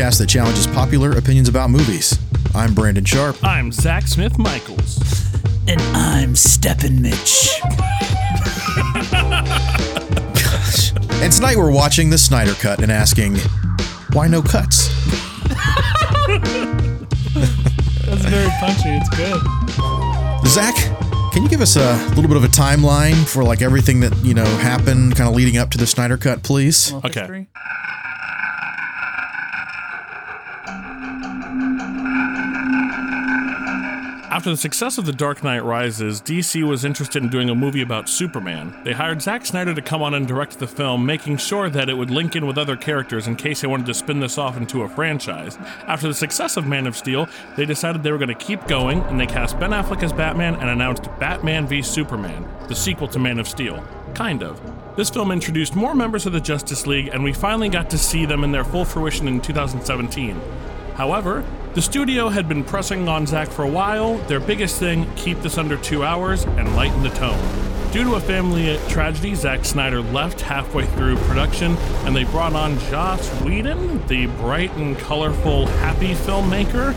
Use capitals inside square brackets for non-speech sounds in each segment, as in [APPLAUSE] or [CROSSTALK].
podcast that challenges popular opinions about movies. I'm Brandon Sharp. I'm Zach Smith Michaels. And I'm Steppin' Mitch. Gosh. [LAUGHS] And tonight we're watching the Snyder Cut and asking, why no cuts? That's very punchy. It's good. Zach, can you give us a little bit of a timeline for like everything that, you know, happened kind of leading up to the Snyder Cut, please? Well, Okay. After the success of The Dark Knight Rises, DC was interested in doing a movie about Superman. They hired Zack Snyder to come on and direct the film, making sure that it would link in with other characters in case they wanted to spin this off into a franchise. After the success of Man of Steel, they decided they were going to keep going, and they cast Ben Affleck as Batman and announced Batman v Superman, the sequel to Man of Steel. Kind of. This film introduced more members of the Justice League, and we finally got to see them in their full fruition in 2017. However, the studio had been pressing on Zack for a while. Their biggest thing keep this under two hours and lighten the tone. Due to a family tragedy, Zack Snyder left halfway through production, and they brought on Joss Whedon, the bright and colorful, happy filmmaker.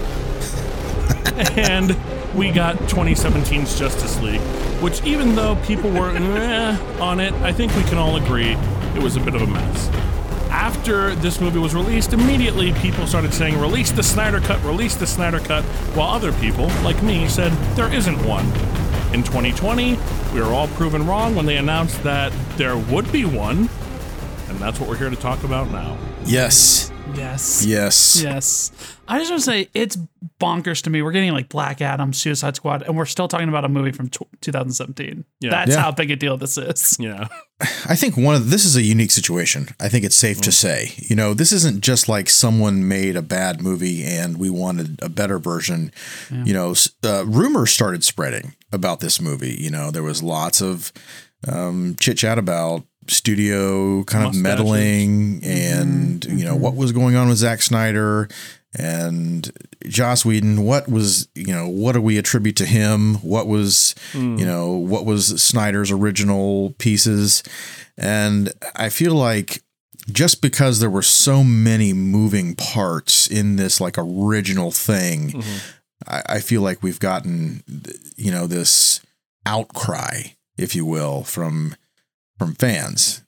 [LAUGHS] and we got 2017's Justice League, which, even though people were [LAUGHS] eh, on it, I think we can all agree it was a bit of a mess after this movie was released, immediately people started saying, release the Snyder Cut, release the Snyder Cut, while other people, like me, said there isn't one. In 2020, we were all proven wrong when they announced that there would be one, and that's what we're here to talk about now. Yes. Yes. Yes. Yes. I just want to say it's bonkers to me. We're getting like Black Adam, Suicide Squad, and we're still talking about a movie from tw 2017. Yeah. That's Yeah. how big a deal this is. Yeah. I think one of this is a unique situation. I think it's safe to say. You know, this isn't just like someone made a bad movie and we wanted a better version. You know, uh, rumors started spreading about this movie. You know, there was lots of um, chit chat about studio kind of Mustaches. meddling and you know what was going on with Zack Snyder and Joss Whedon. What was you know what do we attribute to him? What was hmm. you know what was Snyder's original pieces? And I feel like just because there were so many moving parts in this like original thing, mm-hmm. I, I feel like we've gotten you know this outcry, if you will, from from fans.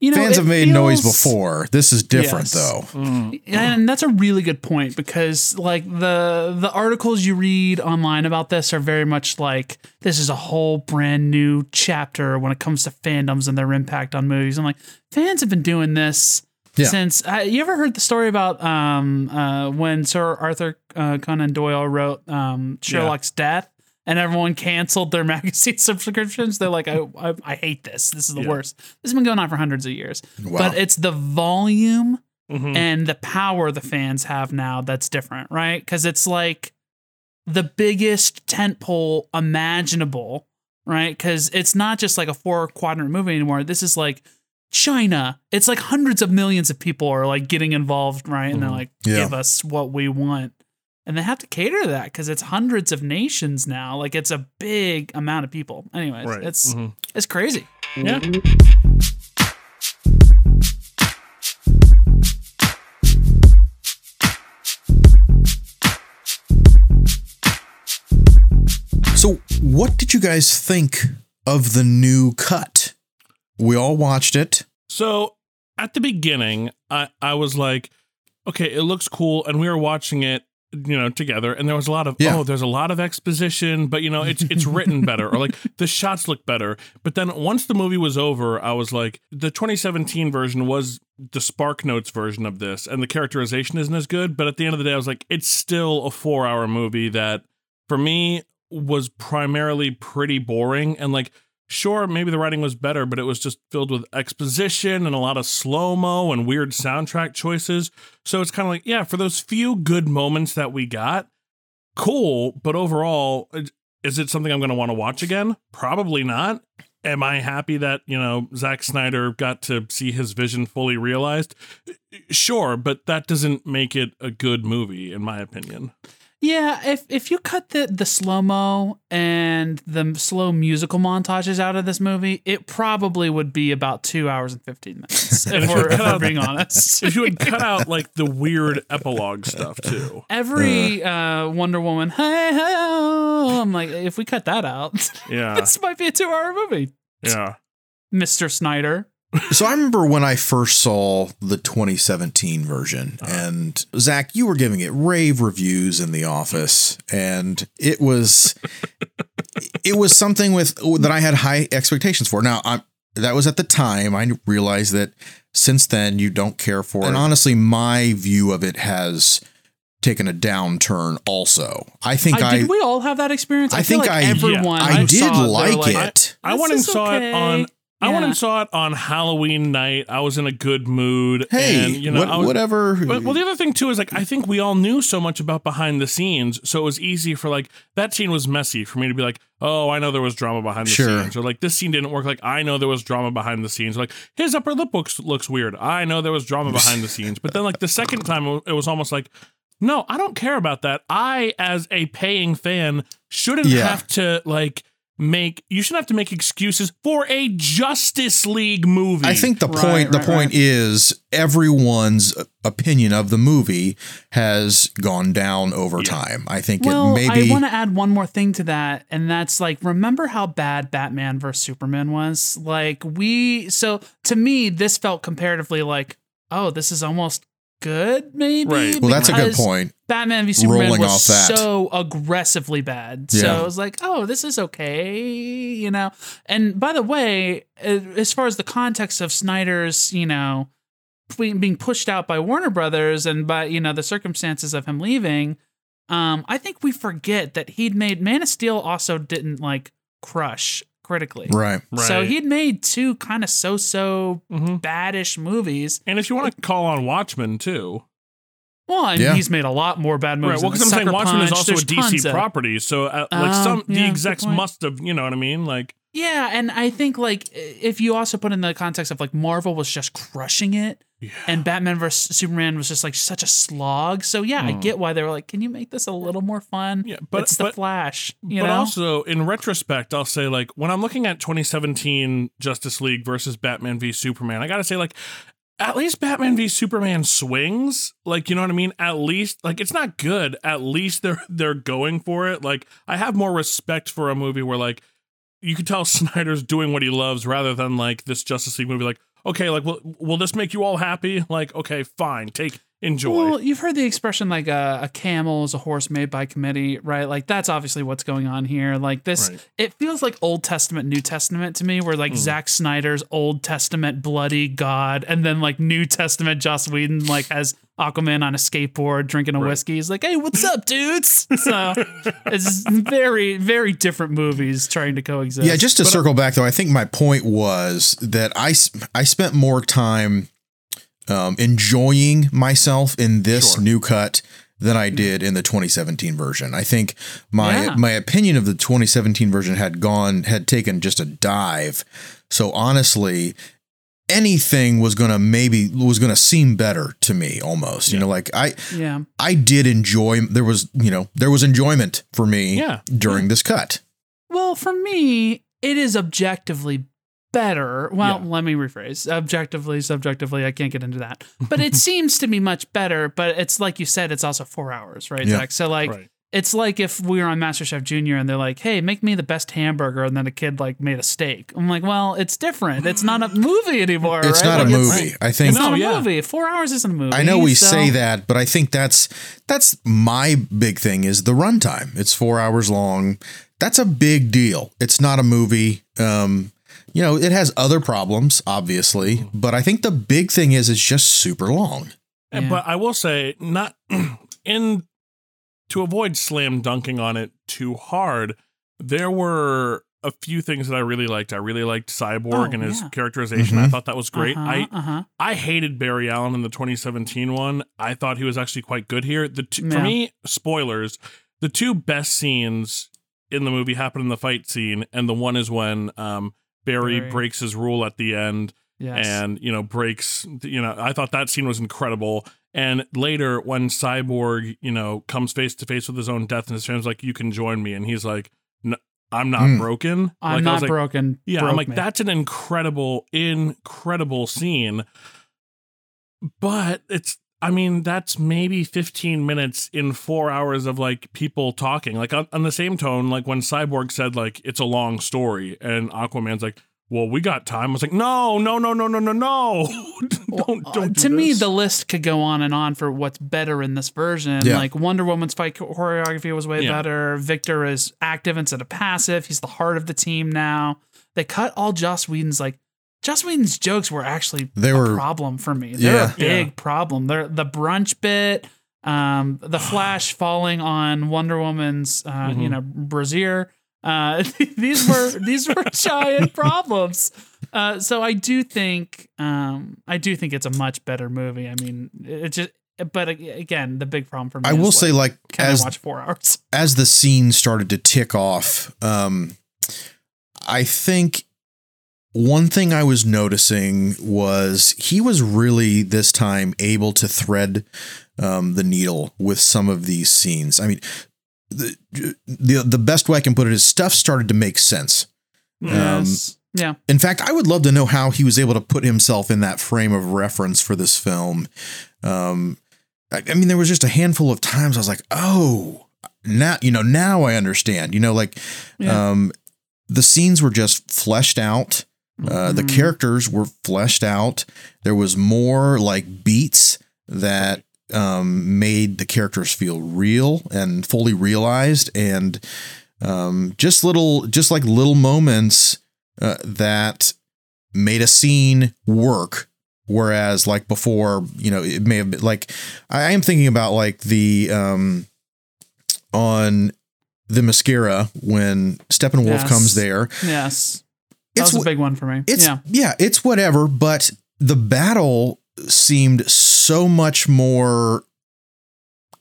You know, fans have made noise before. This is different Yes. though. And that's a really good point because like the the articles you read online about this are very much like this is a whole brand new chapter when it comes to fandoms and their impact on movies. I'm like, fans have been doing this Yeah. since uh, you ever heard the story about um uh when Sir Arthur uh, Conan Doyle wrote um Sherlock's death and everyone canceled their [LAUGHS] magazine subscriptions. They're like, I, I, I hate this. This is the Yeah. worst. This has been going on for hundreds of years. Wow. But it's the volume Mhm. and the power the fans have now that's different, right? Because it's like the biggest tentpole imaginable, right? Because it's not just like a four quadrant movie anymore. This is like China. It's like hundreds of millions of people are like getting involved, right? And they're like, Yeah. give us what we want. And they have to cater to that because it's hundreds of nations now. Like it's a big amount of people. Anyways, Right. it's Mhm. it's crazy. Yeah. So, what did you guys think of the new cut? We all watched it. So at the beginning, I, I was like, okay, it looks cool. And we were watching it, you know, together. And there was a lot of, Yeah. oh, there's a lot of exposition, but you know, it's it's written better or like the shots look better. But then once the movie was over, I was like, the 2017 version was the Spark Notes version of this, and the characterization isn't as good. But at the end of the day, I was like, it's still a four hour movie that for me was primarily pretty boring and like sure maybe the writing was better but it was just filled with exposition and a lot of slow-mo and weird soundtrack choices. So it's kind of like yeah for those few good moments that we got cool but overall is it something i'm going to want to watch again? Probably not. Am i happy that you know Zack snyder got to see his vision fully realized? Sure but that doesn't make it a good movie in my opinion Yeah, if if you cut the the slow mo and the slow musical montages out of this movie, it probably would be about two hours and fifteen minutes. [LAUGHS] if, we're, if we're being [LAUGHS] honest, If you would cut out like the weird epilogue stuff too. every uh, Wonder Woman, hey, hey, oh, I'm like, if we cut that out, Yeah. [LAUGHS] this might be a two hour movie, Yeah. Mister Snyder. So I remember when I first saw the 2017 version, uh-huh. and Zach, you were giving it rave reviews in the office, and it was it was something with that I had high expectations for. Now, I'm that was at the time. I realized that since then you don't care for it. And honestly, my view of it has taken a downturn. Also, I think I, I did we all have that experience? I feel think like I- everyone I who did saw they like like, it. I This went and is saw it okay. On I went and saw it on Halloween night. I was in a good mood. hey, and, you know, what- was, whatever. But, well, the other thing too is like I think we all knew so much about behind the scenes, so it was easy for like that scene was messy for me to be like, oh, I know there was drama behind the Sure. scenes, or like this scene didn't work. Like I know there was drama behind the scenes. Like his upper lip looks looks weird. I know there was drama behind the scenes. But then like the second time, it was almost like. No, I don't care about that. I, as a paying fan, shouldn't Yeah. have to like make. You shouldn't have to make excuses for a Justice League movie. I think the Right, point the right, point right. is everyone's opinion of the movie has gone down over time. I think Well, it maybe I want to add one more thing to that, and that's like, remember how bad Batman vs Superman was? Like, we so to me, this felt comparatively like, oh, this is almost good, maybe. Right. well that's a good point. Batman v Superman Rolling was off that. so aggressively bad. So Yeah. I was like, oh, this is okay, you know. And by the way, uh, as far as the context of Snyder's, you know, being being pushed out by Warner Brothers and by you know the circumstances of him leaving, um, I think we forget that he'd made Man of Steel also didn't like crush critically. Right. So he'd made two kind of so-so Mhm. badish movies. And if you want to call on Watchmen too, Well, and Yeah. he's made a lot more bad movies. right? Well, because I'm saying Sucker Watchmen is also a DC tons of- property, so uh, like Oh, some yeah, the execs must have, you know what I mean? Like, Yeah, and I think like if you also put in the context of like Marvel was just crushing it, yeah. and Batman vs Superman was just like such a slog. So yeah, I Hmm. get why they were like, can you make this a little more fun? Yeah, but- it's the but- Flash, you but know. also in retrospect, I'll say like when I'm looking at 2017 Justice League versus Batman v Superman, I gotta say like at least Batman v Superman swings. Like you know what I mean? At least like it's not good. At least they're they're going for it. Like I have more respect for a movie where like you can tell [LAUGHS] Snyder's doing what he loves rather than like this Justice League movie. Like okay, like will will this make you all happy? Like okay, fine, take enjoy. Well, you've heard the expression like a, a camel is a horse made by committee, right? Like that's obviously what's going on here. Like this, Right. it feels like Old Testament, New Testament to me, where like Hmm. Zack Snyder's Old Testament bloody God, and then like New Testament Joss Whedon like has Aquaman on a skateboard drinking a Right. whiskey. He's like, hey, what's up, [LAUGHS] dudes? So it's very, very different movies trying to coexist. Yeah, just to circle back though, I think my point was that I I spent more time um, enjoying myself in this Sure. new cut than I did in the 2017 version. I think my Yeah. my opinion of the 2017 version had gone had taken just a dive. So honestly, anything was going to maybe was going to seem better to me almost. You know, like I yeah. I did enjoy there was, you know, there was enjoyment for me Yeah. during this cut. Well, for me, it is objectively better. Well, Yeah. let me rephrase. Objectively, subjectively, I can't get into that. But it [LAUGHS] seems to be much better. But it's like you said, it's also four hours, right, Yeah. Zach? So like right. it's like if we were on MasterChef Junior and they're like, "Hey, make me the best hamburger," and then a kid like made a steak. I'm like, "Well, it's different. It's not a [LAUGHS] movie anymore. It's right? not a Like, it's- movie. I think It's not No, a yeah. movie. Four hours isn't a movie. I know we so- say that, but I think that's that's my big thing is the runtime. It's four hours long. That's a big deal. It's not a movie. Um, you know, it has other problems, obviously, but I think the big thing is it's just super long. Yeah. But I will say, not [CLEARS THROAT] in to avoid slam dunking on it too hard. There were a few things that I really liked. I really liked Cyborg Oh, and his yeah. characterization. I Mhm. thought that was great. Uh-huh, I uh-huh. I hated Barry Allen in the 2017 one. I thought he was actually quite good here. The two, for me, spoilers. The two best scenes in the movie happen in the fight scene, and the one is when um, Barry, Barry. breaks his rule at the end Yes. and you know breaks you know i thought that scene was incredible And later, when Cyborg, you know, comes face to face with his own death, and his family's like, "You can join me," and he's like, "N- "I'm not Mm. broken." I'm like, not like, broken. Yeah, broke I'm like, me. that's an incredible, incredible scene. But it's, I mean, that's maybe 15 minutes in four hours of like people talking. Like on, on the same tone, like when Cyborg said, like, it's a long story, and Aquaman's like, well, we got time. I was like, no, no, no, no, no, no, no. [LAUGHS] don't, don't. do to me, the list could go on and on for what's better in this version. Yeah. Like Wonder Woman's fight choreography was way Yeah. better. Victor is active instead of passive. He's the heart of the team now. They cut all Joss Whedon's like Joss Whedon's jokes were actually They a were- problem for me. They're Yeah. a big Yeah. problem. They're the brunch bit, um, the [SIGHS] Flash falling on Wonder Woman's, uh, you Mhm. know, brassiere. Uh, [LAUGHS] these were these were [LAUGHS] giant problems. Uh, so I do think um, I do think it's a much better movie. I mean, it just but again, the big problem for me. I is, will say, like can as I watch four hours? as the scene started to tick off, um, I think one thing I was noticing was he was really this time able to thread um, the needle with some of these scenes. I mean, the, the the best way I can put it is stuff started to make sense. Um, Yes. yeah. In fact, I would love to know how he was able to put himself in that frame of reference for this film. Um, I, I mean, there was just a handful of times I was like, "Oh, now you know." Now I understand. You know, like Yeah. um, the scenes were just fleshed out. Uh, the Mhm. characters were fleshed out. There was more like beats that um, made the characters feel real and fully realized, and um, just little, just like little moments uh, that made a scene work. Whereas, like before, you know, it may have been like I am thinking about like the um, on Themyscira when Steppenwolf Yes. comes there. Yes. That It's was a big one for me. it's yeah. yeah. it's whatever, but the battle seemed so much more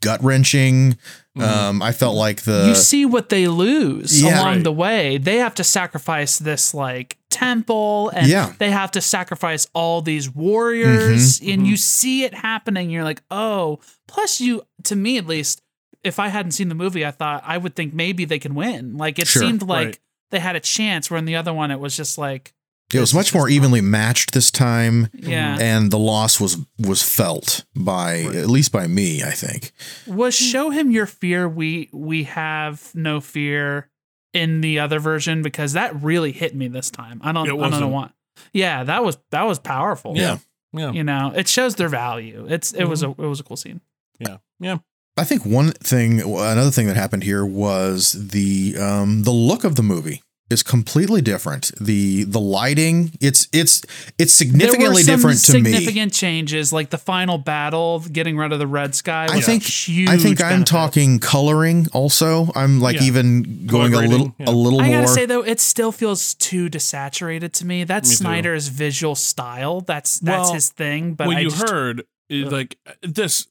gut wrenching. Mhm. Um, I felt like the you see what they lose Yeah. along Right. the way. They have to sacrifice this like temple and Yeah. they have to sacrifice all these warriors Mm-hmm. and you see it happening. You're like, oh, plus you, to me at least, if I hadn't seen the movie, I thought I would think maybe they can win. Like it Sure. seemed like Right. They had a chance where in the other one it was just like, it was much more evenly matched this time, yeah. Mm-hmm. and the loss was was felt by Right. at least by me. I think. was show him your fear we we have no fear in the other version because that really hit me this time i don't It i don't know wasn't. what yeah that was that was powerful Yeah. Yeah. you know it shows their value it's it was mm-hmm. a it was a cool scene Yeah. Yeah. I think one thing, another thing that happened here was the um, the look of the movie is completely different. the The lighting, it's it's it's significantly there were different to me. significant changes like the final battle getting rid of the red sky I was think huge I think I'm benefit. talking coloring also. I'm like Yeah. even going a little yeah. a little I more. gotta say though, it still feels too desaturated to me. That's Me too. Snyder's visual style. That's that's Well, his thing. But what I you just- heard like this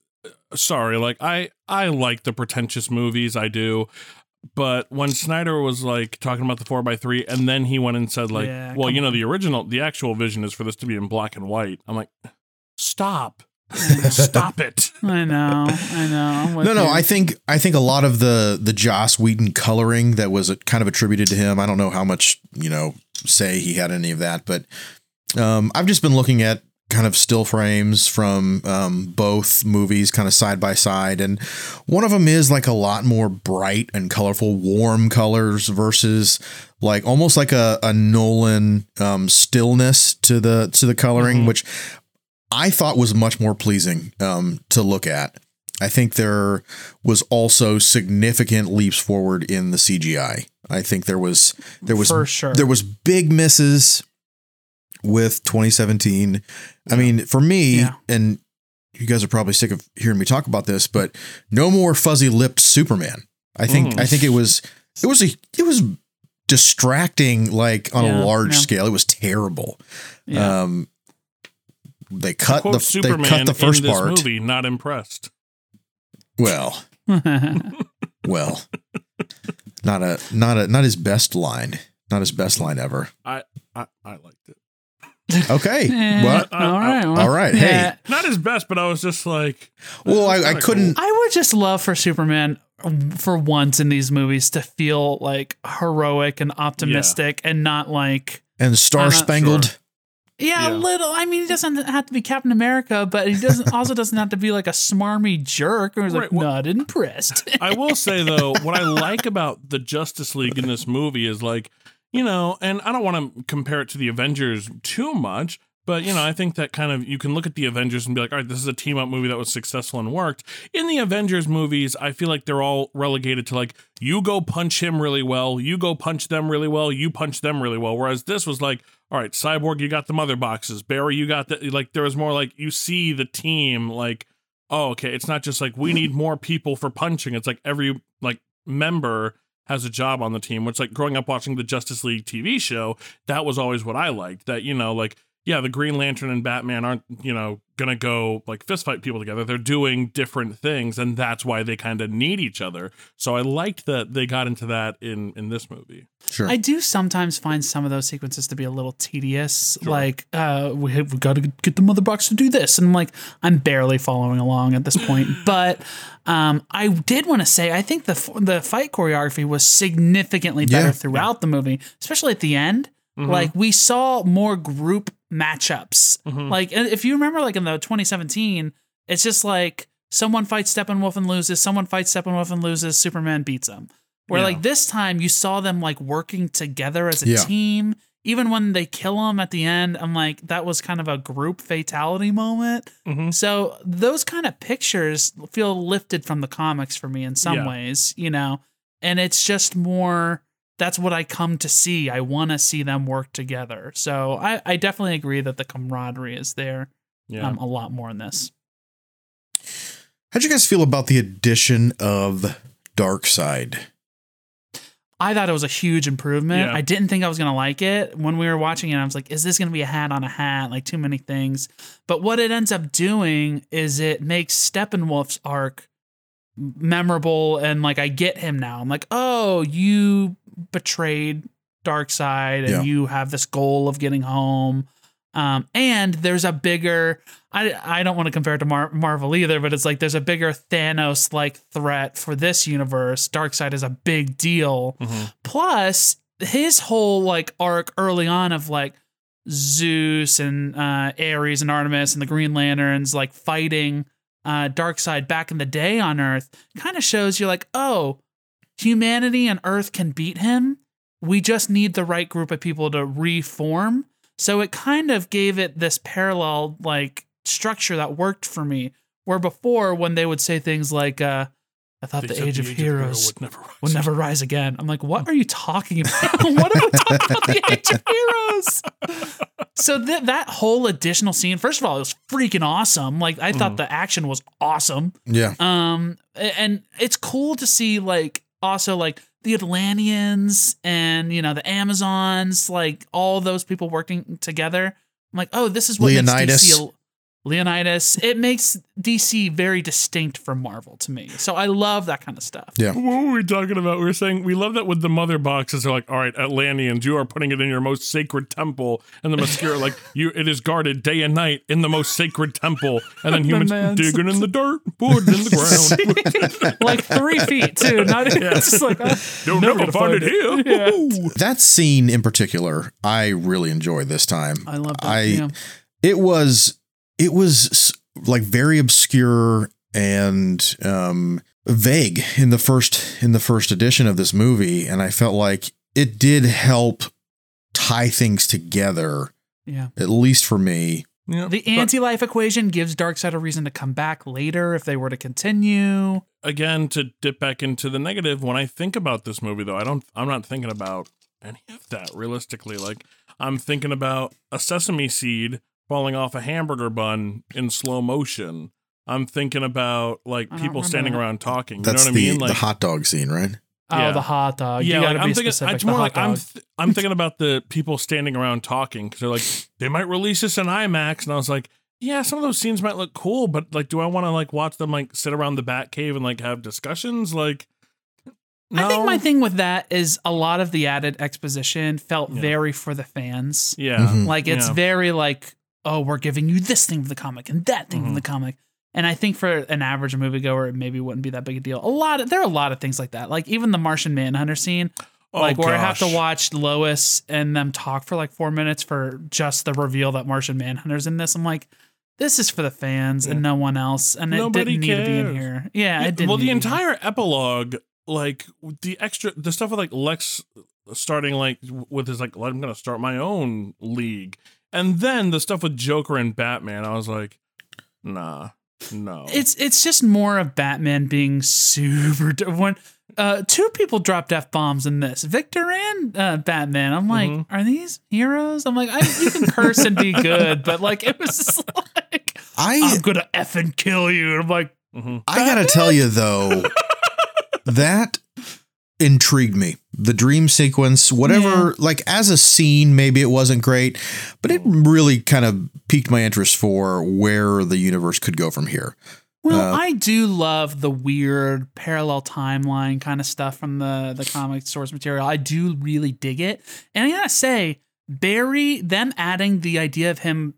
sorry like i i like the pretentious movies i do but when snyder was like talking about the 4x3 and then he went and said like Yeah, well you know on. the original the actual vision is for this to be in black and white i'm like stop stop it [LAUGHS] I know, I know. I'm with no, no. you. I think I think a lot of the the Joss Whedon coloring that was kind of attributed to him. I don't know how much you know say he had any of that, but um, I've just been looking at kind of still frames from um, both movies, kind of side by side, and one of them is like a lot more bright and colorful, warm colors versus like almost like a, a Nolan um, stillness to the to the coloring, Mhm. which I thought was much more pleasing um, to look at. I think there was also significant leaps forward in the CGI. I think there was there was for sure. there was big misses with 2017. I mean, for me, Yeah. and you guys are probably sick of hearing me talk about this, but no more fuzzy lipped Superman. I think Mm. I think it was it was a it was distracting like on Yeah, a large yeah. scale. It was terrible. yeah. Um they cut Quote the superman they cut the first in this part. movie not impressed Well, [LAUGHS] well. not a not a not his best line. Not his best line ever. i i, I liked it Okay. [LAUGHS] Eh, Well, all right. well, all right. Hey. yeah. Not his best, but I was just like, well, I, I couldn't. I would just love for Superman um, for once in these movies to feel like heroic and optimistic and not like And star spangled. sure. yeah, Yeah. a little. I mean, he doesn't have to be Captain America, but he doesn't also doesn't have to be like a smarmy jerk who's like well- not impressed. I will say though, what I [LAUGHS] like about the Justice League in this movie is like, you know, and I don't want to compare it to the Avengers too much, but you know, I think that kind of you can look at the Avengers and be like, all right, this is a team up movie that was successful and worked. In the Avengers movies, I feel like they're all relegated to like, you go punch him really well, you go punch them really well, you punch them really well. Whereas this was like, all right, Cyborg, you got the mother boxes, Barry, you got the like. There was more like you see the team like oh okay it's not just like we need more people for punching it's like every like member has a job on the team which like growing up watching the justice league tv show that was always what i liked that you know like yeah the green lantern and batman aren't you know gonna go like fist fight people together they're doing different things and that's why they kind of need each other so i liked that they got into that in in this movie Sure. I do sometimes find some of those sequences to be a little tedious. Sure. Like, uh, we have we got to get the mother box to do this, and I'm like, I'm barely following along at this point. [LAUGHS] but um, I did want to say, I think the the fight choreography was significantly better Yeah. throughout the movie, especially at the end. Mhm. Like we saw more group matchups. Mhm. Like if you remember, like in the 2017, it's just like someone fights Steppenwolf and loses, someone fights Steppenwolf and loses, Superman beats them. Where Yeah. like this time you saw them like working together as a Yeah. team. Even when they kill him at the end, I'm like, that was kind of a group fatality moment. Mhm. So those kind of pictures feel lifted from the comics for me in some Yeah. ways, you know, and it's just more. That's what I come to see. I want to see them work together. So I, I definitely agree that the camaraderie is there yeah um, a lot more in this. How'd you guys feel about the addition of Darkseid? I thought it was a huge improvement. Yeah. I didn't think I was going to like it. When we were watching it, I was like, is this going to be a hat on a hat? Like, too many things. But what it ends up doing is it makes Steppenwolf's arc memorable. And like, I get him now. I'm like, oh, you betrayed Darkseid and Yeah. you have this goal of getting home. Um, and there's a bigger, I, I don't want to compare it to Mar- Marvel either, but it's like there's a bigger Thanos like threat for this universe. Darkseid is a big deal. Mhm. Plus, his whole like arc early on of like Zeus and uh, Ares and Artemis and the Green Lanterns like fighting uh, side back in the day on Earth kind of shows you like, oh, humanity and Earth can beat him. We just need the right group of people to reform. So it kind of gave it this parallel like structure that worked for me. Where before, when they would say things like, uh, I thought They the said age of hero heroes would never rise. will never rise again. I'm like, what are you talking about? [LAUGHS] what are we talking about? The [LAUGHS] Age of Heroes. So th- that whole additional scene, first of all, it was freaking awesome. Like I thought Mhm. the action was awesome. Yeah. Um, and it's cool to see like also like the Atlanteans and you know the Amazons, like all those people working together. I'm like, oh, this is what Leonidas. makes DC a- Leonidas. It makes DC very distinct from Marvel to me. So I love that kind of stuff. Yeah. What were we talking about? We were saying we love that with the mother boxes. They're like, all right, Atlanteans, you are putting it in your most sacred temple, and Themyscira, like [LAUGHS] you, it is guarded day and night in the most sacred temple, and then humans man's- digging in the [LAUGHS] dirt, put it in the ground. [LAUGHS] like three feet too. Not even Yeah. it's just like uh, You'll never never find, it here. Yeah. That scene in particular, I really enjoyed this time. I love that. I- yeah. It was it was like very obscure and um vague in the first in the first edition of this movie and I felt like it did help tie things together yeah. at least for me. Yeah. The anti-life equation gives Darkseid a reason to come back later if they were to continue. again, to dip back into the negative, when I think about this movie, though, I don't. I'm not thinking about any of that realistically. Like I'm thinking about a sesame seed falling off a hamburger bun in slow motion. I'm thinking about like people standing that. around talking. You That's know what I the mean? Like the hot dog scene, right? Oh, Yeah. the hot dog. yeah, you like, gotta I'm thinking. specific. It's more like I'm. Th- I'm thinking about the people standing around talking because they're like they might release this in IMAX, and I was like, yeah, some of those scenes might look cool, but like, do I want to like watch them like sit around the Bat Cave and like have discussions? Like, I think my thing with that is a lot of the added exposition felt Yeah. very for the fans. Yeah. Mhm. Like it's Yeah. very like, oh, we're giving you this thing from the comic and that thing from Mhm. the comic. And I think for an average moviegoer, it maybe wouldn't be that big a deal. A lot of, there are a lot of things like that. Like even the Martian Manhunter scene, Oh, like where I have to watch Lois and them talk for like four minutes for just the reveal that Martian Manhunter's in this. I'm like, this is for the fans and no one else, and it Nobody didn't need to be in here. Yeah, Yeah, it didn't. well, the need to be. entire epilogue, like the extra, the stuff with like Lex starting like with his like, I'm gonna start my own league, and then the stuff with Joker and Batman. I was like, nah, no. It's it's just more of Batman being super. d- When uh, two people dropped f bombs in this, Victor and uh, Batman. I'm like, Mhm. are these heroes? I'm like, I, you can curse and be good, but like it was just [LAUGHS] like, I I'm gonna effing kill you. And I'm like, Mhm. I gotta tell you though, [LAUGHS] that intrigued me. The dream sequence, whatever, like as a scene, maybe it wasn't great, but it really kind of piqued my interest for where the universe could go from here. well, Uh, I do love the weird parallel timeline kind of stuff from the the comic source material. I do really dig it, and I gotta say, Barry, them adding the idea of him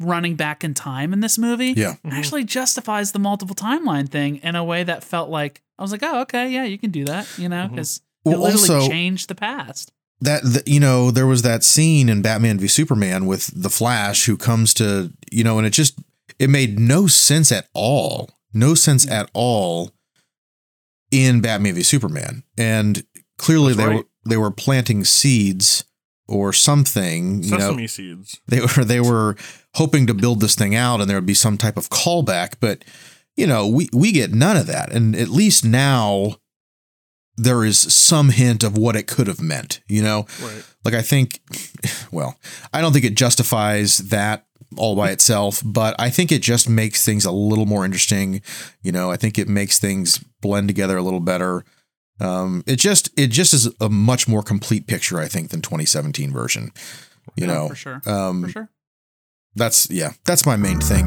running back in time in this movie, Yeah. Mhm. actually justifies the multiple timeline thing in a way that felt like I was like, oh, okay, yeah, you can do that, you know, because Well, it literally also- changed the past. That the, you know, there was that scene in Batman v Superman with the Flash who comes to you know, and it just it made no sense at all, no sense at all in Batman v Superman, and clearly That's they right. were they were planting seeds or something, you know, Sesame seeds. they were they were hoping to build this thing out and there would be some type of callback but you know we we get none of that. And at least now there is some hint of what it could have meant you know? Right. like i think well i don't think it justifies that all by itself but i think it just makes things a little more interesting. You know i think it makes things blend together a little better um, it just it just is a much more complete picture i think than 2017 version you Yeah, know for sure, um, for sure. that's yeah, that's my main thing.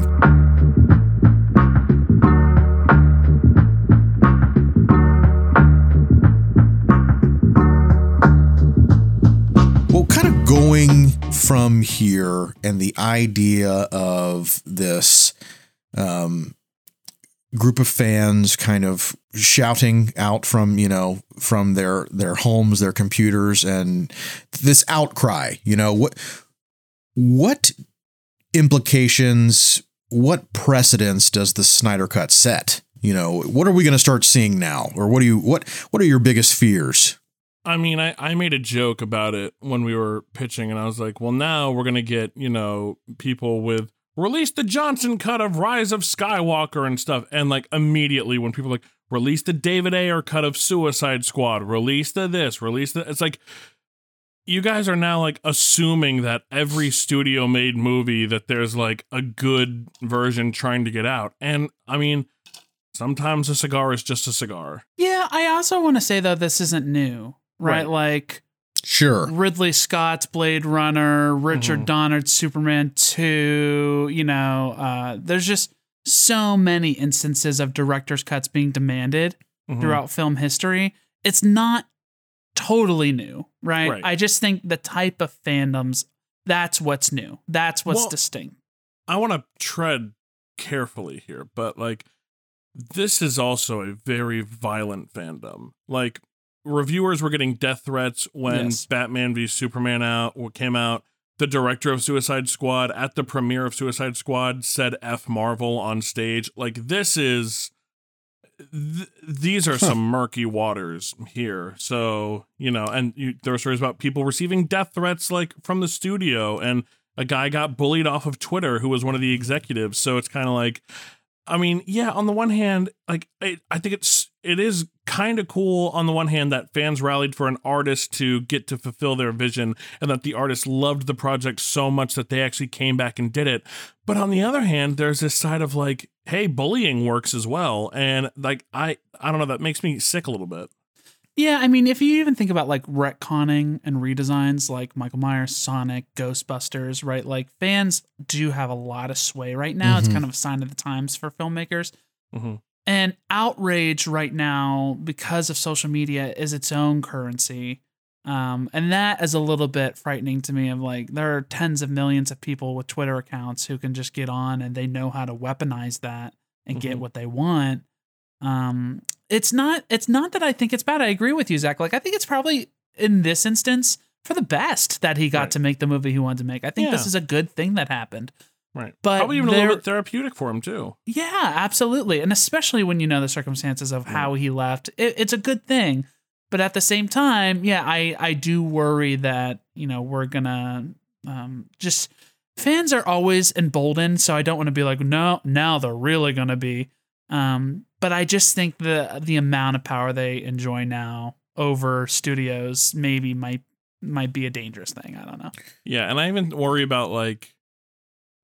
Well, kind of going from here and the idea of this um, group of fans kind of shouting out from you know from their their homes, their computers, and this outcry. You know what what implications, what precedence does the Snyder Cut set? You know, what are we going to start seeing now, or what do you what what are your biggest fears? I mean, I, I made a joke about it when we were pitching, and I was like, well, now we're going to get, you know, people with release the Johnson cut of Rise of Skywalker and stuff. And like immediately when people like, release the David Ayer cut of Suicide Squad, release the this, release the. It's like, you guys are now like assuming that every studio made movie that there's like a good version trying to get out. And I mean, sometimes a cigar is just a cigar. Yeah, I also want to say though this isn't new, right? Right. Like Sure, Ridley Scott's Blade Runner, Richard Mhm. Donner's Superman 2, you know, uh, there's just so many instances of director's cuts being demanded Mhm. throughout film history. It's not totally new, right? Right. I just think the type of fandoms, that's what's new. That's what's Well, distinct. I want to tread carefully here, but like this is also a very violent fandom. Like reviewers were getting death threats when Yes. Batman v Superman out came out. The director of Suicide Squad at the premiere of Suicide Squad said F Marvel on stage. Like this is th- these are some murky waters here. So, you know, and you, there were stories about people receiving death threats like from the studio and a guy got bullied off of Twitter who was one of the executives. So it's kind of like, I mean, yeah, on the one hand, like I, I think it's it is kind of cool on the one hand that fans rallied for an artist to get to fulfill their vision and that the artist loved the project so much that they actually came back and did it. But on the other hand, there's this side of like, hey, bullying works as well. And like I I don't know, that makes me sick a little bit. Yeah, I mean, if you even think about like retconning and redesigns like Michael Myers, Sonic, Ghostbusters, right? Like fans do have a lot of sway right now. It's Mhm. kind of a sign of the times for filmmakers. Mhm. and outrage right now because of social media is its own currency. Um, and that is a little bit frightening to me of like there are tens of millions of people with Twitter accounts who can just get on and they know how to weaponize that and get Mhm. what they want. Um, it's not it's not that I think it's bad. I agree with you, Zach. Like I think it's probably in this instance for the best that he got Right. to make the movie he wanted to make. I think this is a good thing that happened. Right. But Probably even a little bit therapeutic for him too. Yeah, absolutely. And especially when you know the circumstances of how he left, it, it's a good thing. But at the same time, yeah, I, I do worry that, you know, we're going to um, just fans are always emboldened. So I don't want to be like, no, now they're really going to be. Um, but I just think the the amount of power they enjoy now over studios maybe might might be a dangerous thing. I don't know. Yeah, and I even worry about like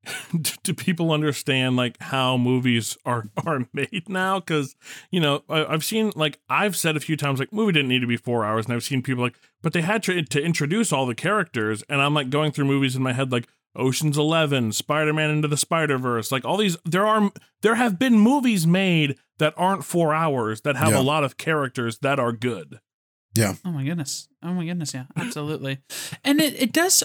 [LAUGHS] do people understand like how movies are [LAUGHS] are made now because you know I, i've seen like i've said a few times like movie didn't need to be four hours and i've seen people like but they had to to introduce all the characters and i'm like going through movies in my head like oceans 11 spider-man into the spider-verse like all these there are there have been movies made that aren't four hours that have Yeah. a lot of characters that are good Yeah. Oh my goodness. Oh my goodness. Yeah, absolutely. and it, it does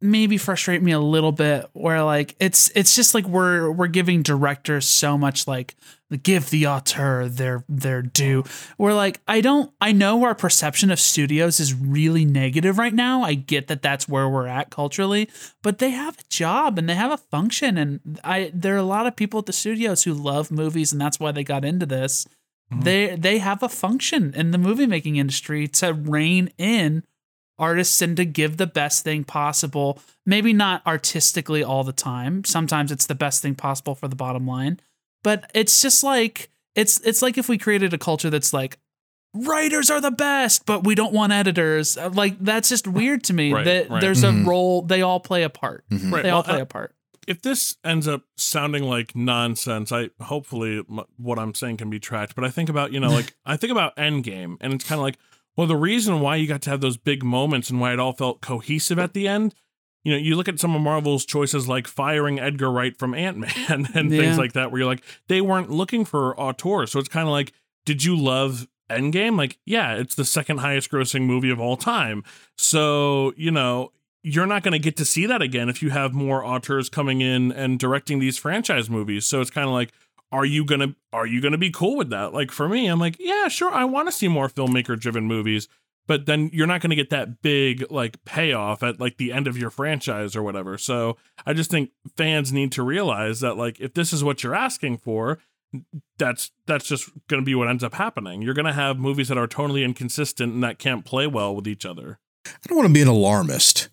maybe frustrate me a little bit where like it's it's just like we're we're giving directors so much like give the auteur their their due. We're like I don't I know our perception of studios is really negative right now. I get that that's where we're at culturally, but they have a job and they have a function and I there are a lot of people at the studios who love movies and that's why they got into this mm-hmm. they they have a function in the movie making industry to rein in artists and to give the best thing possible maybe not artistically all the time sometimes it's the best thing possible for the bottom line but it's just like it's it's like if we created a culture that's like writers are the best but we don't want editors Uh, like that's just weird to me Right, that right. there's Mhm. a role they all play a part Mhm. Right, they all well, play uh, a part if this ends up sounding like nonsense, I hopefully m- what I'm saying can be tracked. But I think about you know [LAUGHS] like I think about Endgame, and it's kind of like well the reason why you got to have those big moments and why it all felt cohesive at the end. You know, you look at some of Marvel's choices like firing Edgar Wright from Ant Man [LAUGHS] and Yeah. things like that, where you're like they weren't looking for auteurs, so it's kind of like did you love Endgame? Like, yeah, it's the second highest grossing movie of all time. So, you know, you're not going to get to see that again if you have more auteurs coming in and directing these franchise movies. So it's kind of like are you going to are you to be cool with that? Like for me, I'm like, yeah, sure, I want to see more filmmaker driven movies, but then you're not going to get that big like payoff at like the end of your franchise or whatever. So I just think fans need to realize that like if this is what you're asking for, that's that's just going to be what ends up happening. You're going to have movies that are totally inconsistent and that can't play well with each other. I don't want to be an alarmist,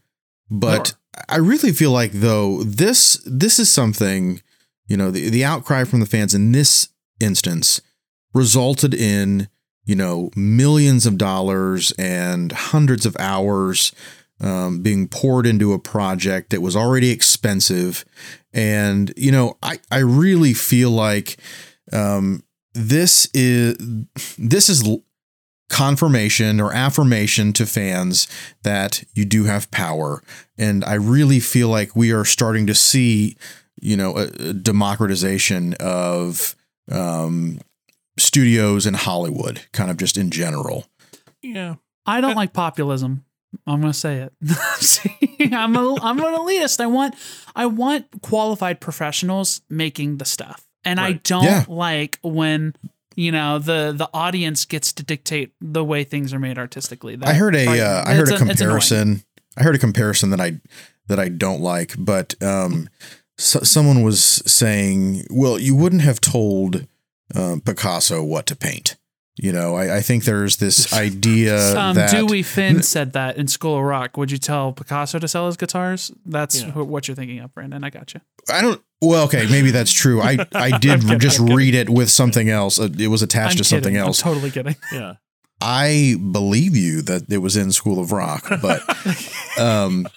but I really feel like though this this is something, you know, the the outcry from the fans in this instance resulted in, you know, millions of dollars and hundreds of hours um, being poured into a project that was already expensive, and you know, I I really feel like um, this is this is confirmation or affirmation to fans that you do have power. And I really feel like we are starting to see, you know, a, a democratization of um, studios in Hollywood, kind of just in general. Yeah. I don't like populism. I'm gonna say it. [LAUGHS] See, I'm a I'm an elitist. I want I want qualified professionals making the stuff, and I don't Yeah. like when you know the the audience gets to dictate the way things are made artistically. That I heard a frightens- uh, I heard it's a comparison. I heard a comparison that I that I don't like, but um, so, someone was saying, "Well, you wouldn't have told uh, Picasso what to paint." You know, I, I think there's this [LAUGHS] idea Um, that Dewey Finn said that in School of Rock. Would you tell Picasso to sell his guitars? That's Yeah. wh- what you're thinking of, Brandon. I got you. I don't. Well, okay, maybe that's true. I I [LAUGHS] did just read it with something else. Uh, It was attached I'm to something kidding. else. I'm totally kidding. [LAUGHS] Yeah. I believe you that it was in School of Rock, but um,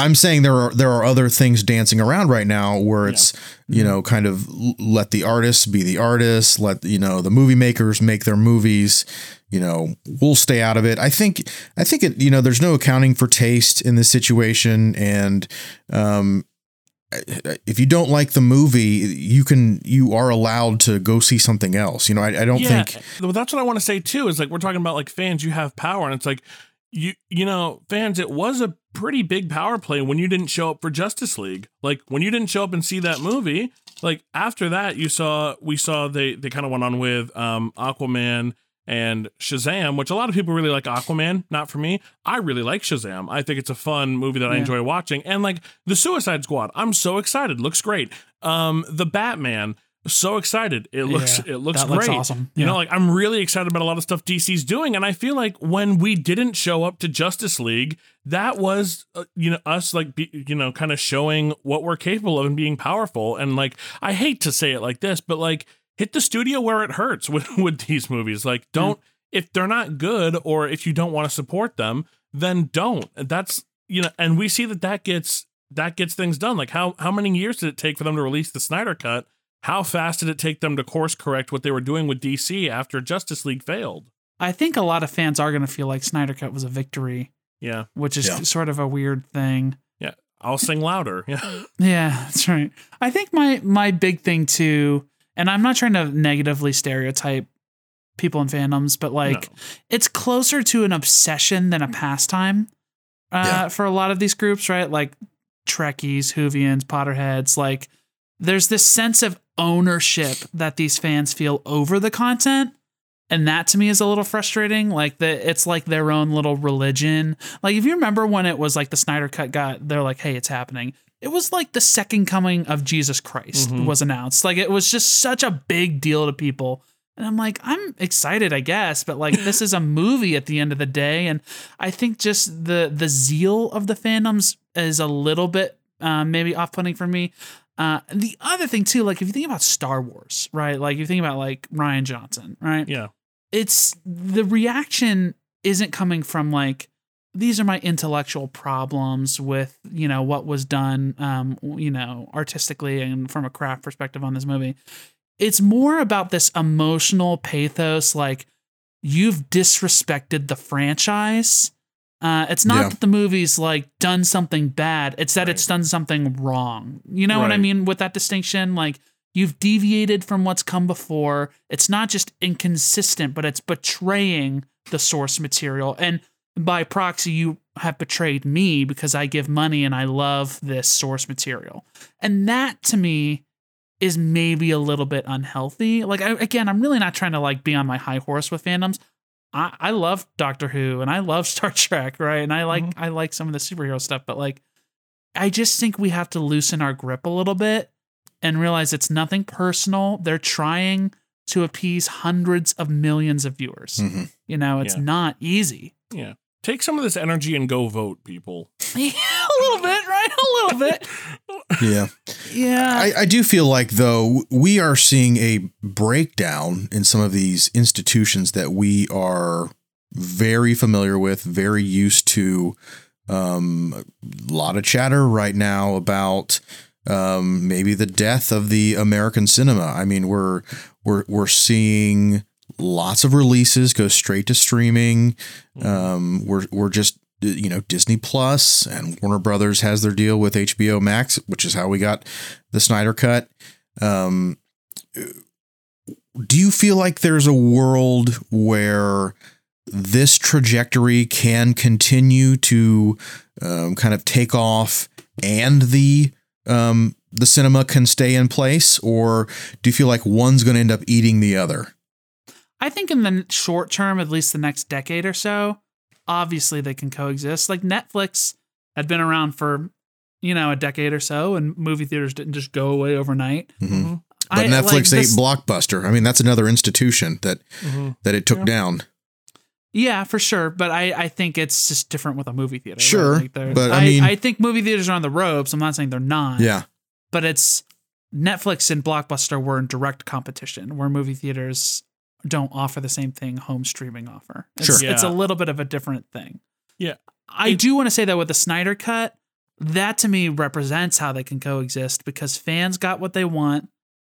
I'm saying there are there are other things dancing around right now where it's you know kind of let the artists be the artists, let you know the movie makers make their movies. You know, we'll stay out of it. I think I think it. You know, there's no accounting for taste in this situation, and um, if you don't like the movie, you can you are allowed to go see something else. You know, I, I don't yeah, think well, that's what I want to say too. Is like we're talking about like fans, you have power, and it's like you you know fans. It was a pretty big power play when you didn't show up for Justice League. Like when you didn't show up and see that movie. Like after that, you saw we saw they they kind of went on with um Aquaman and Shazam, which a lot of people really like Aquaman, not for me. I really like Shazam. I think it's a fun movie that I enjoy watching. And like the Suicide Squad, I'm so excited. Looks great. Um the Batman, so excited. It looks Yeah, it looks that great. looks awesome. You know, like I'm really excited about a lot of stuff DC's doing and I feel like when we didn't show up to Justice League, that was uh, you know us like be, you know kind of showing what we're capable of and being powerful and like I hate to say it like this, but like hit the studio where it hurts [LAUGHS] with with these movies. Like don't if they're not good or if you don't want to support them, then don't. That's you know, and we see that that gets that gets things done. Like how how many years did it take for them to release the Snyder cut? How fast did it take them to course correct what they were doing with DC after Justice League failed? I think a lot of fans are going to feel like Snyder Cut was a victory, Yeah, which is Yeah. sort of a weird thing. yeah. I'll sing louder. [LAUGHS] Yeah, Yeah, that's right. I think my my big thing too, and I'm not trying to negatively stereotype people in fandoms, but like No. it's closer to an obsession than a pastime uh, Yeah. for a lot of these groups, right? Like Trekkies, Whovians, Potterheads. Like there's this sense of ownership that these fans feel over the content. And that to me is a little frustrating. Like the it's like their own little religion. Like if you remember when it was like the Snyder Cut got, they're like, hey, it's happening. It was like the second coming of Jesus Christ Mhm. was announced. Like it was just such a big deal to people. And I'm like, I'm excited, I guess, but like this is a [LAUGHS] movie at the end of the day. And I think just the the zeal of the fandoms is a little bit uh, maybe off putting for me. Uh, the other thing too, like if you think about Star Wars, right? Like you think about like Rian Johnson, right? yeah, it's the reaction isn't coming from like these are my intellectual problems with you know what was done um you know artistically and from a craft perspective on this movie it's more about this emotional pathos like you've disrespected the franchise uh, it's not Yeah. that the movie's like done something bad it's that it's done something wrong you know what i mean with that distinction like You've deviated from what's come before. It's not just inconsistent, but it's betraying the source material. And by proxy, you have betrayed me because I give money and I love this source material. And that to me is maybe a little bit unhealthy. Like, I, again, I'm really not trying to like be on my high horse with fandoms. I, I love Doctor Who and I love [LAUGHS] Star Trek, right? And I like I like some of the superhero stuff, but like I just think we have to loosen our grip a little bit and realize it's nothing personal. They're trying to appease hundreds of millions of viewers. Mhm. You know, it's Yeah. not easy. yeah. Take some of this energy and go vote, people. [LAUGHS] Yeah, a little bit? A little bit. Yeah. Yeah. I, I do feel like though we are seeing a breakdown in some of these institutions that we are very familiar with, very used to. Um, a lot of chatter right now about um, maybe the death of the American cinema. I mean, we're we're we're seeing lots of releases go straight to streaming. Um, we're we're just you know Disney Plus and Warner Brothers has their deal with HBO Max, which is how we got the Snyder Cut. Um, do you feel like there's a world where this trajectory can continue to um, kind of take off and the um, the cinema can stay in place, or do you feel like one's going to end up eating the other? I think in the short term, at least the next decade or so, obviously they can coexist. Like Netflix had been around for, you know, a decade or so, and movie theaters didn't just go away overnight. Mhm. But I- Netflix like, ate this- Blockbuster. I mean, that's another institution that Mhm. that it took Yeah. down. Yeah, for sure. But I, I think it's just different with a movie theater. right? Sure, Like, they're- but I mean- I think movie theaters are on the ropes. I'm not saying they're not. Yeah, But it's Netflix and Blockbuster were in direct competition, where movie theaters don't offer the same thing home streaming offer. It's, Sure. It's a little bit of a different thing. Yeah. I It- do want to say that with the Snyder Cut, that to me represents how they can coexist because fans got what they want,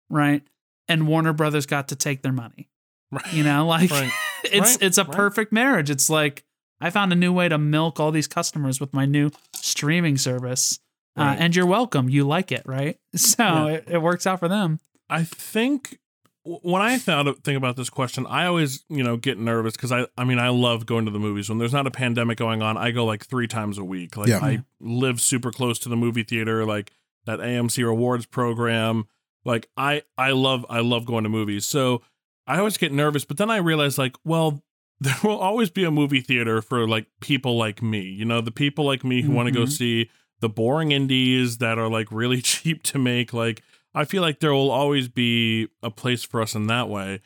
right? And Warner Brothers got to take their money. Right. You know, like Right. [LAUGHS] it's Right. it's a Right. perfect marriage. It's like I found a new way to milk all these customers with my new streaming service. uh, and you're welcome. You like it, right? [LAUGHS] So Yeah. it, it works out for them. I think w- when I found think about this question, I always you know get nervous because I I mean I love going to the movies when there's not a pandemic going on. I go like three times a week. Like Yeah. I live super close to the movie theater, like that AMC rewards program. Like I I love I love going to movies. So I always get nervous, but then I realize like well. [LAUGHS] There will always be a movie theater for like people like me, you know, the people like me who want to go mm-hmm. see the boring indies that are like really [LAUGHS] cheap to make. Like, I feel like there will always be a place for us in that way.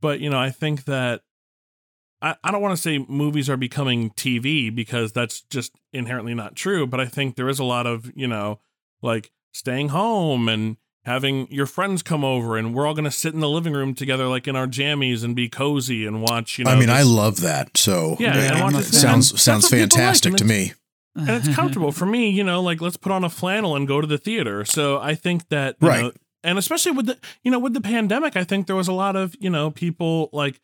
But, you know, I think that I, I don't want to say movies are becoming TV because that's just inherently not true. But I think there is a lot of, you know, like staying home and having your friends come over and we're all going to sit in the living room together, like in our jammies and be cozy and watch, you know. I mean, I love that. So Yeah, and it watch it it. sounds sounds people like, fantastic to me. And it's comfortable for me, you know, like let's put on a flannel and go to the theater. So I think that, you Right. know, and especially with the, you know, with the pandemic, I think there was a lot of, you know, people like,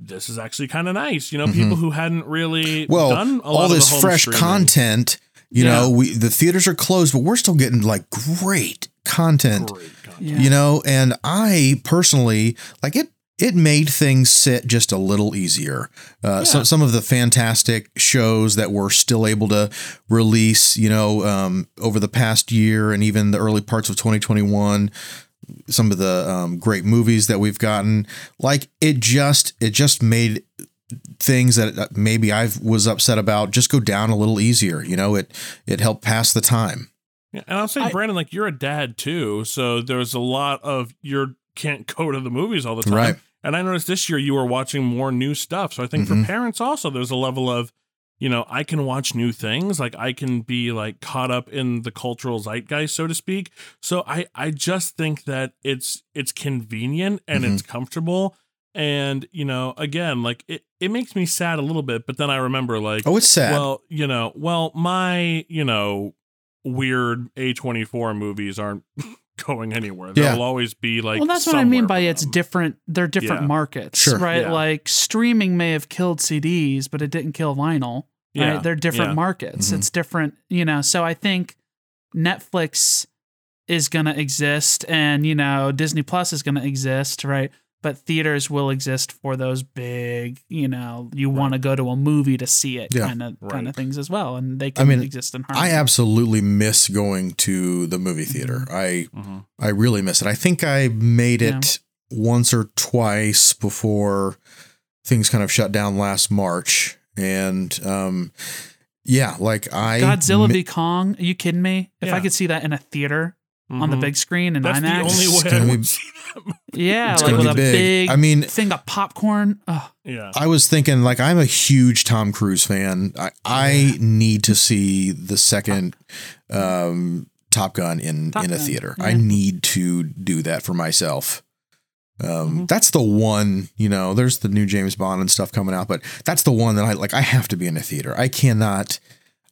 this is actually kind of nice, you know, Mhm. people who hadn't really Well, done a all of this fresh streaming. content. You Yeah. know, we the theaters are closed, but we're still getting like great content. Great content. Yeah. You know, and I personally like it. It made things sit just a little easier. Uh, Yeah. Some some of the fantastic shows that we're still able to release, you know, um, over the past year and even the early parts of 2021. Some of the um, great movies that we've gotten, like it just it just made things that maybe I was upset about just go down a little easier. You know, it it helped pass the time. Yeah, and I'll say, I- Brandon, like you're a dad too, so there's a lot of you can't go to the movies all the time. Right. And I noticed this year you were watching more new stuff. So I think Mhm. for parents also, there's a level of, you know, I can watch new things. Like I can be like caught up in the cultural zeitgeist, so to speak. So I I just think that it's it's convenient and Mhm. it's comfortable. And you know, again, like it, it makes me sad a little bit, but then I remember like Oh, it's sad. well, you know, well, my, you know, weird A24 movies aren't [LAUGHS] going anywhere. There Yeah. will always be like well, that's what I mean somewhere by for it's them. different. They're different Yeah. markets, Sure. right? Yeah. Like streaming may have killed CDs, but it didn't kill vinyl. Yeah. Right? They're different Yeah. markets. Mhm. It's different, you know. So I think Netflix is going to exist, and you know Disney Plus is going to exist, right? But theaters will exist for those big, you know, you want to go to a movie to see it Yeah. kind of Right. kind of things as well, and they can mean, exist in I absolutely miss going to the movie theater. I Mhm. I really miss it. I think I made it once or twice before things kind of shut down last March, and um, yeah, like I Godzilla mi- v Kong. Are you kidding me? If I could see that in a theater on the Mhm. big screen in That's IMAX, the only It's way I gonna would be- see that movie. yeah, It's like gonna with be a big. big I mean- thing of popcorn. Oh, Yeah. I was thinking like I'm a huge Tom Cruise fan. I, I need to see the second um, Top Gun in Top in a Gun, theater. yeah. I need to do that for myself. Um, Mhm. That's the one. You know, there's the new James Bond and stuff coming out, but that's the one that I like. I have to be in a theater. I cannot.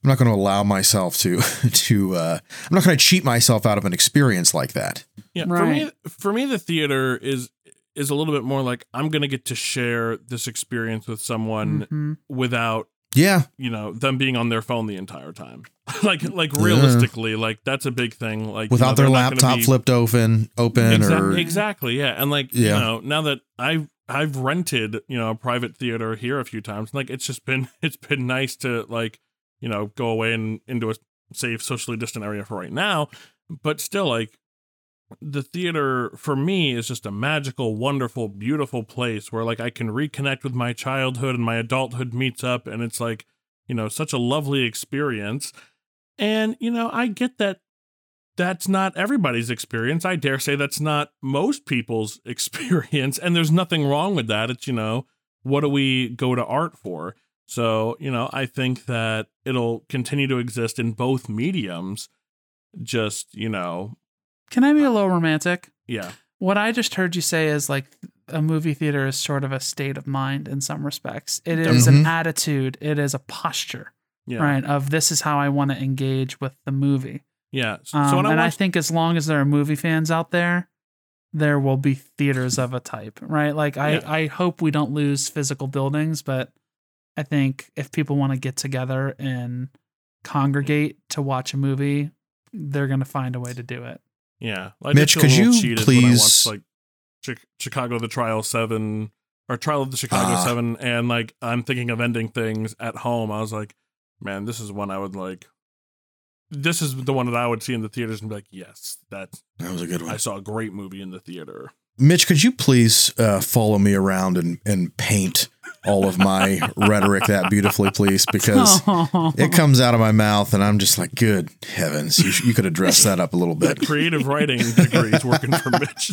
I'm not going to allow myself to [LAUGHS] to. Uh, I'm not going to cheat myself out of an experience like that. Yeah, for me, for me, the theater is is a little bit more like I'm gonna get to share this experience with someone mhm. without Yeah, you know them being on their phone the entire time. [LAUGHS] like like realistically, like that's a big thing. Like you without know, their they're not gonna laptop be- flipped open, open Exac- or exactly, yeah, and like Yeah. you know now that I've I've rented you know a private theater here a few times, like it's just been [LAUGHS] it's been nice to like you know go away and into a safe socially distant area for right now, but still like the theater for me is just a magical, wonderful, beautiful place where like I can reconnect with my childhood and my adulthood meets up and it's like, you know, such a lovely experience. And, you know, I get that that's not everybody's experience. I dare say that's not most people's [LAUGHS] experience. And there's nothing wrong with that. It's, you know, what do we go to art for? So, you know, I think that it'll continue to exist in both mediums. Just, you know, Can I be a little romantic? yeah. What I just heard you say is like a movie theater is sort of a state of mind in some respects. It is Mhm. an attitude. It is a posture, Yeah. right? Of this is how I want to engage with the movie. Yeah. So, Um, so when I and I think as long as there are movie fans out there, there will be theaters of a type, right? Like I, Yeah. I hope we don't lose physical buildings, but I think if people want to get together and congregate to watch a movie, they're gonna find a way to do it. Yeah, I Mitch, did could you cheated please- watched, like Chi- Chicago the Trial Seven or Trial of the Chicago Ah. Seven, and like I'm thinking of ending things at home. I was like, man, this is one I would like. This is the one that I would see in the theaters and be like, yes, that's That was a good one. I saw a great movie in the theater. Mitch, could you please uh, follow me around and, and paint all of my [LAUGHS] rhetoric that beautifully, please? Because [LAUGHS] it comes out of my mouth and I'm just like, good heavens, you, sh- you could have dressed that up a little bit. [LAUGHS] Creative writing degrees working for Mitch.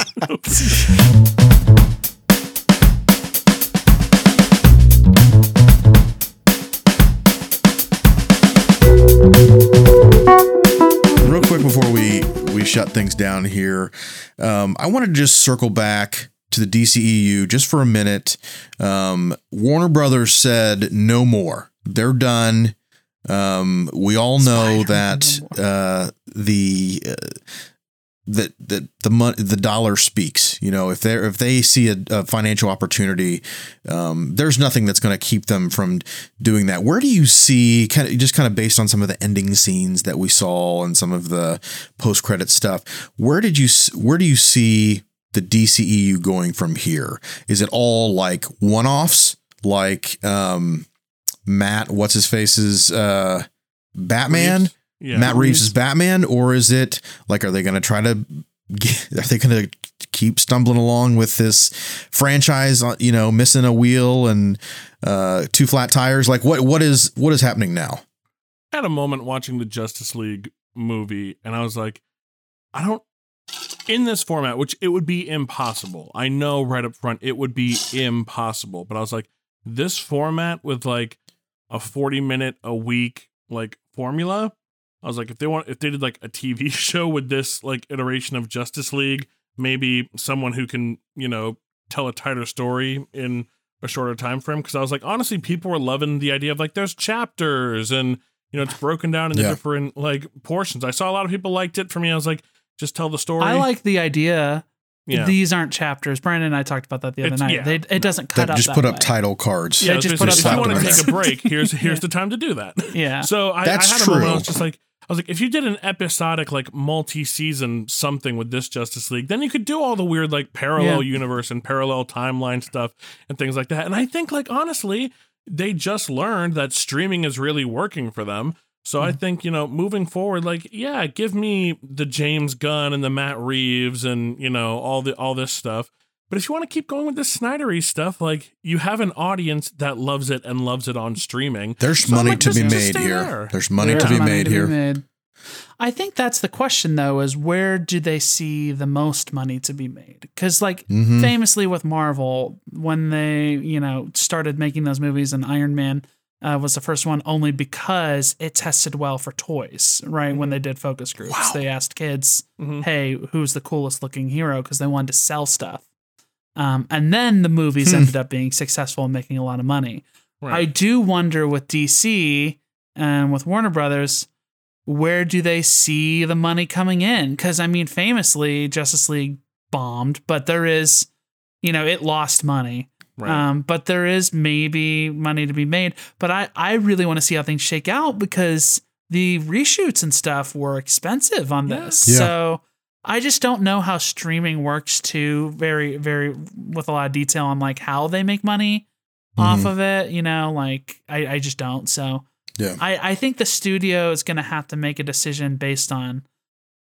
Shut things down here, um, I wanted to just circle back to the DCEU just for a minute. Um, Warner Brothers said no more. They're done. Um, we all know Spider-Man that uh, the uh, that that the mon- the dollar speaks. You know, if they if they see a, a financial opportunity, um, there's nothing that's going to keep them from doing that. Where do you see kind of just kind of based on some of the ending scenes that we saw and some of the post credit stuff? Where did you where do you see the DCEU going from here? Is it all like one offs, like um, Matt, what's his face's uh, Batman? Reeves? Yeah. Matt Reeves is Batman, or is it like are they going to try to get, [LAUGHS] are they going to keep stumbling along with this franchise? uh, You know, missing a wheel and uh, two flat tires. Like what what is what is happening now? I had a moment watching the Justice League movie, and I was like, I don't. In this format, which it would be impossible. I know right up front it would be impossible, but I was like, this format with like a 40 minute a week like formula, I was like, if they want, if they did like a TV [LAUGHS] show with this like iteration of Justice League, maybe someone who can, you know, tell a tighter story in a shorter time frame. Cause I was like, honestly, people were loving the idea of like there's chapters and you know it's broken down into Yeah. different like portions. I saw a lot of people liked it. For me, I was like, just tell the story. I like the idea. yeah. These aren't chapters. Brandon and I talked about that the other It's- night. yeah. They, it doesn't cut That up just that put up title cards. Yeah, I was just gonna put say, up if you want to take a break, here's here's the [LAUGHS] time to do that. Yeah. So I, That's I had a moment. I true. was just like, I was like, if you did an episodic, like multi-season something with this Justice League, then you could do all the weird, like parallel Yeah. universe and parallel timeline stuff and things like that. And I think, like honestly, they just learned that streaming is really working for them. So I mm-hmm. think you know, moving forward, like yeah, give me the James Gunn and the Matt Reeves and you know all the all this stuff. But if you want to keep going with this Snydery stuff, like you have an audience that loves it and loves it on streaming. There's So money like, to be made here. there. There's money There's to be money made to here. made. I think that's the question though, is where do they see the most money to be made? Because like Mhm. famously with Marvel, when they, you know, started making those movies and Iron Man uh, was the first one only because it tested well for toys, right? When they did focus groups. Wow. They asked kids, Mhm. hey, who's the coolest looking hero? Because they wanted to sell stuff. Um, and then the movies Hmm. ended up being successful and making a lot of money. Right. I do wonder with DC and with Warner Brothers, where do they see the money coming in? Because I mean, famously, Justice League bombed, but there is, you know, it lost money. right. Um, but there is maybe money to be made. But I, I really want to see how things shake out because the reshoots and stuff were expensive on Yeah. this. Yeah. So I just don't know how streaming works too, very, very with a lot of detail on like how they make money off Mhm. of it. You know, like I, I just don't. So Yeah. I, I think the studio is going to have to make a decision based on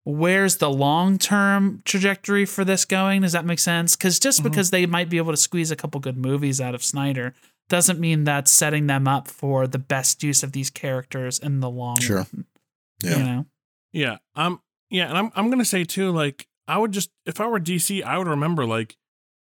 where's the long term trajectory for this going. Does that make sense? Because just Mhm. because they might be able to squeeze a couple good movies out of Snyder doesn't mean that's setting them up for the best use of these characters in the long Sure. run. Yeah. You know? Yeah. Um yeah, and I'm I'm gonna say too, like, I would just if I were DC, I would remember like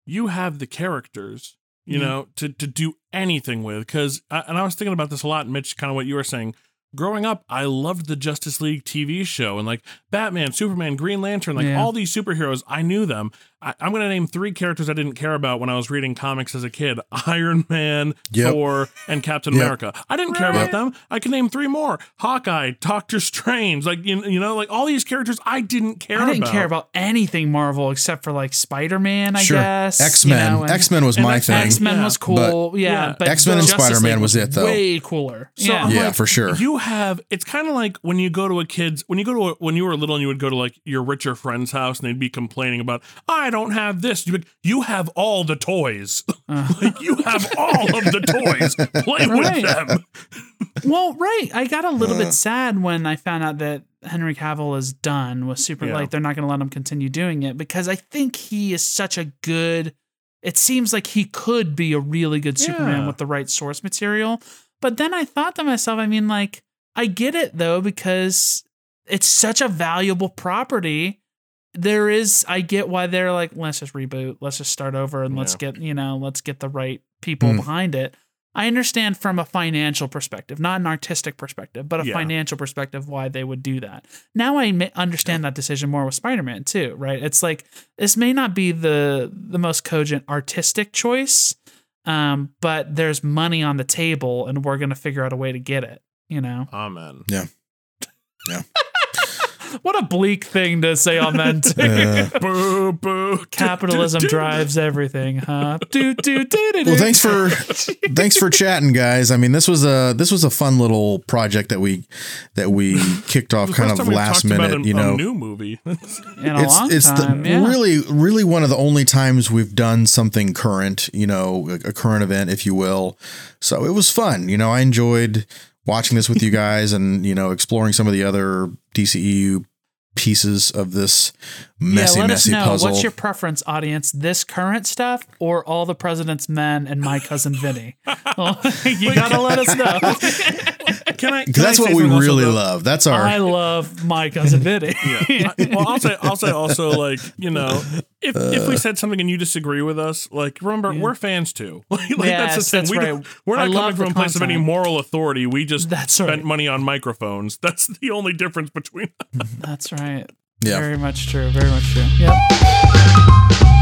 you have the characters, you Yeah. know, to to do anything with. Cause I, and I was thinking about this a lot, Mitch, kind of what you were saying. Growing up, I loved the Justice League TV show and like Batman, Superman, Green Lantern, like Yeah. all these superheroes, I knew them. I, I'm going to name three characters I didn't care about when I was reading comics as a kid: [LAUGHS] Iron Man, Yep. Thor, and Captain Yep. America. I didn't care about them. I can name three more: Hawkeye, Doctor Strange. Like you, you know, like all these characters I didn't care. I didn't about. care about anything Marvel except for like Spider Man, I Sure. guess. X you Men. know, X Men was my X-Men- thing. X Men Yeah. was cool. yeah, yeah. but X-Men and Spider-Man was it, though. Way cooler. So yeah. Yeah, like, for sure. You have it's kind of like when you go to a kid's when you go to a, when you were little and you would go to like your richer friend's house and they'd be complaining about I don't have this. You you have all the toys. Uh. [LAUGHS] like you have all of the toys. Play Right. with them. Well, right. I got a little Uh. bit sad when I found out that Henry Cavill is done with Super. Yeah. Like they're not going to let him continue doing it because I think he is such a good. It seems like he could be a really good Superman Yeah. with the right source material. But then I thought to myself, I mean, like I get it though because it's such a valuable property. There is, I get why they're like, let's just reboot, let's just start over, and let's get you know, let's get the right people Hmm. behind it. I understand from a financial perspective, not an artistic perspective, but a Yeah. financial perspective why they would do that. Now I ma- understand that decision more with Spider-Man too, right? It's like this may not be the the most cogent artistic choice, um, but there's money on the table, and we're gonna figure out a way to get it. You know, Amen. [LAUGHS] what a bleak thing to say on that. [LAUGHS] too. Uh, Boo boo. Capitalism [LAUGHS] drives everything, huh? Do, do, do, do, well, thanks for [LAUGHS] thanks for chatting, guys. I mean, this was a this was a fun little project that we that we kicked off kind of last talked about minute. a- You know, a new movie. in a it's long it's time. the yeah. really really one of the only times we've done something current. You know, a, a current event, if you will. So it was fun. You know, I enjoyed watching this with you guys and you know exploring some of the other DCEU pieces of this messy yeah, let messy us know. puzzle. What's your preference, audience? This current stuff or all the president's men and my cousin Vinny? [LAUGHS] Well, [LAUGHS] you gotta let us [LAUGHS] know. Can I? Because can I that's what we something also, really though? love. That's our I love my cousin Vinny. Yeah. I- well, I'll say, I'll say also, like, you know, if, if Uh. we said something and you disagree with us, like, remember, we're fans too. [LAUGHS] like, that's the Yes, thing. that's we right. We're not love coming from a place of any moral authority. We just That's spent right. money on microphones. [LAUGHS] That's the only difference between That's right. Yeah. Very much true. Very much true. Yep.